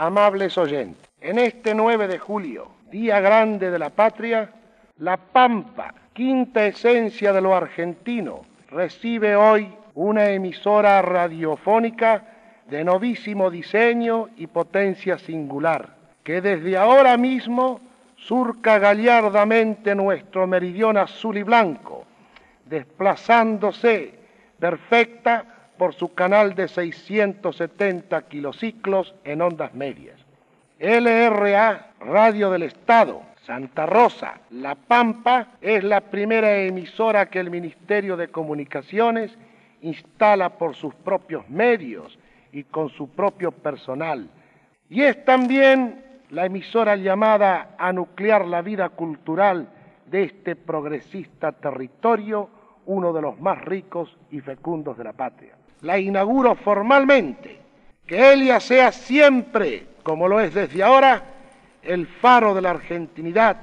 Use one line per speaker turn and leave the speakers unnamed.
amables oyentes. En este 9 de julio, día grande de la patria, la Pampa, quinta esencia de lo argentino, recibe hoy una emisora radiofónica de novísimo diseño y potencia singular, que desde ahora mismo surca gallardamente nuestro meridión azul y blanco, desplazándose perfecta por su canal de 670 kilociclos en ondas medias. LRA, Radio del Estado, Santa Rosa, La Pampa, es la primera emisora que el Ministerio de Comunicaciones instala por sus propios medios y con su propio personal. Y es también la emisora llamada a nuclear la vida cultural de este progresista territorio, uno de los más ricos y fecundos de la patria. La inauguro formalmente, que Elia sea siempre, como lo es desde ahora, el faro de la argentinidad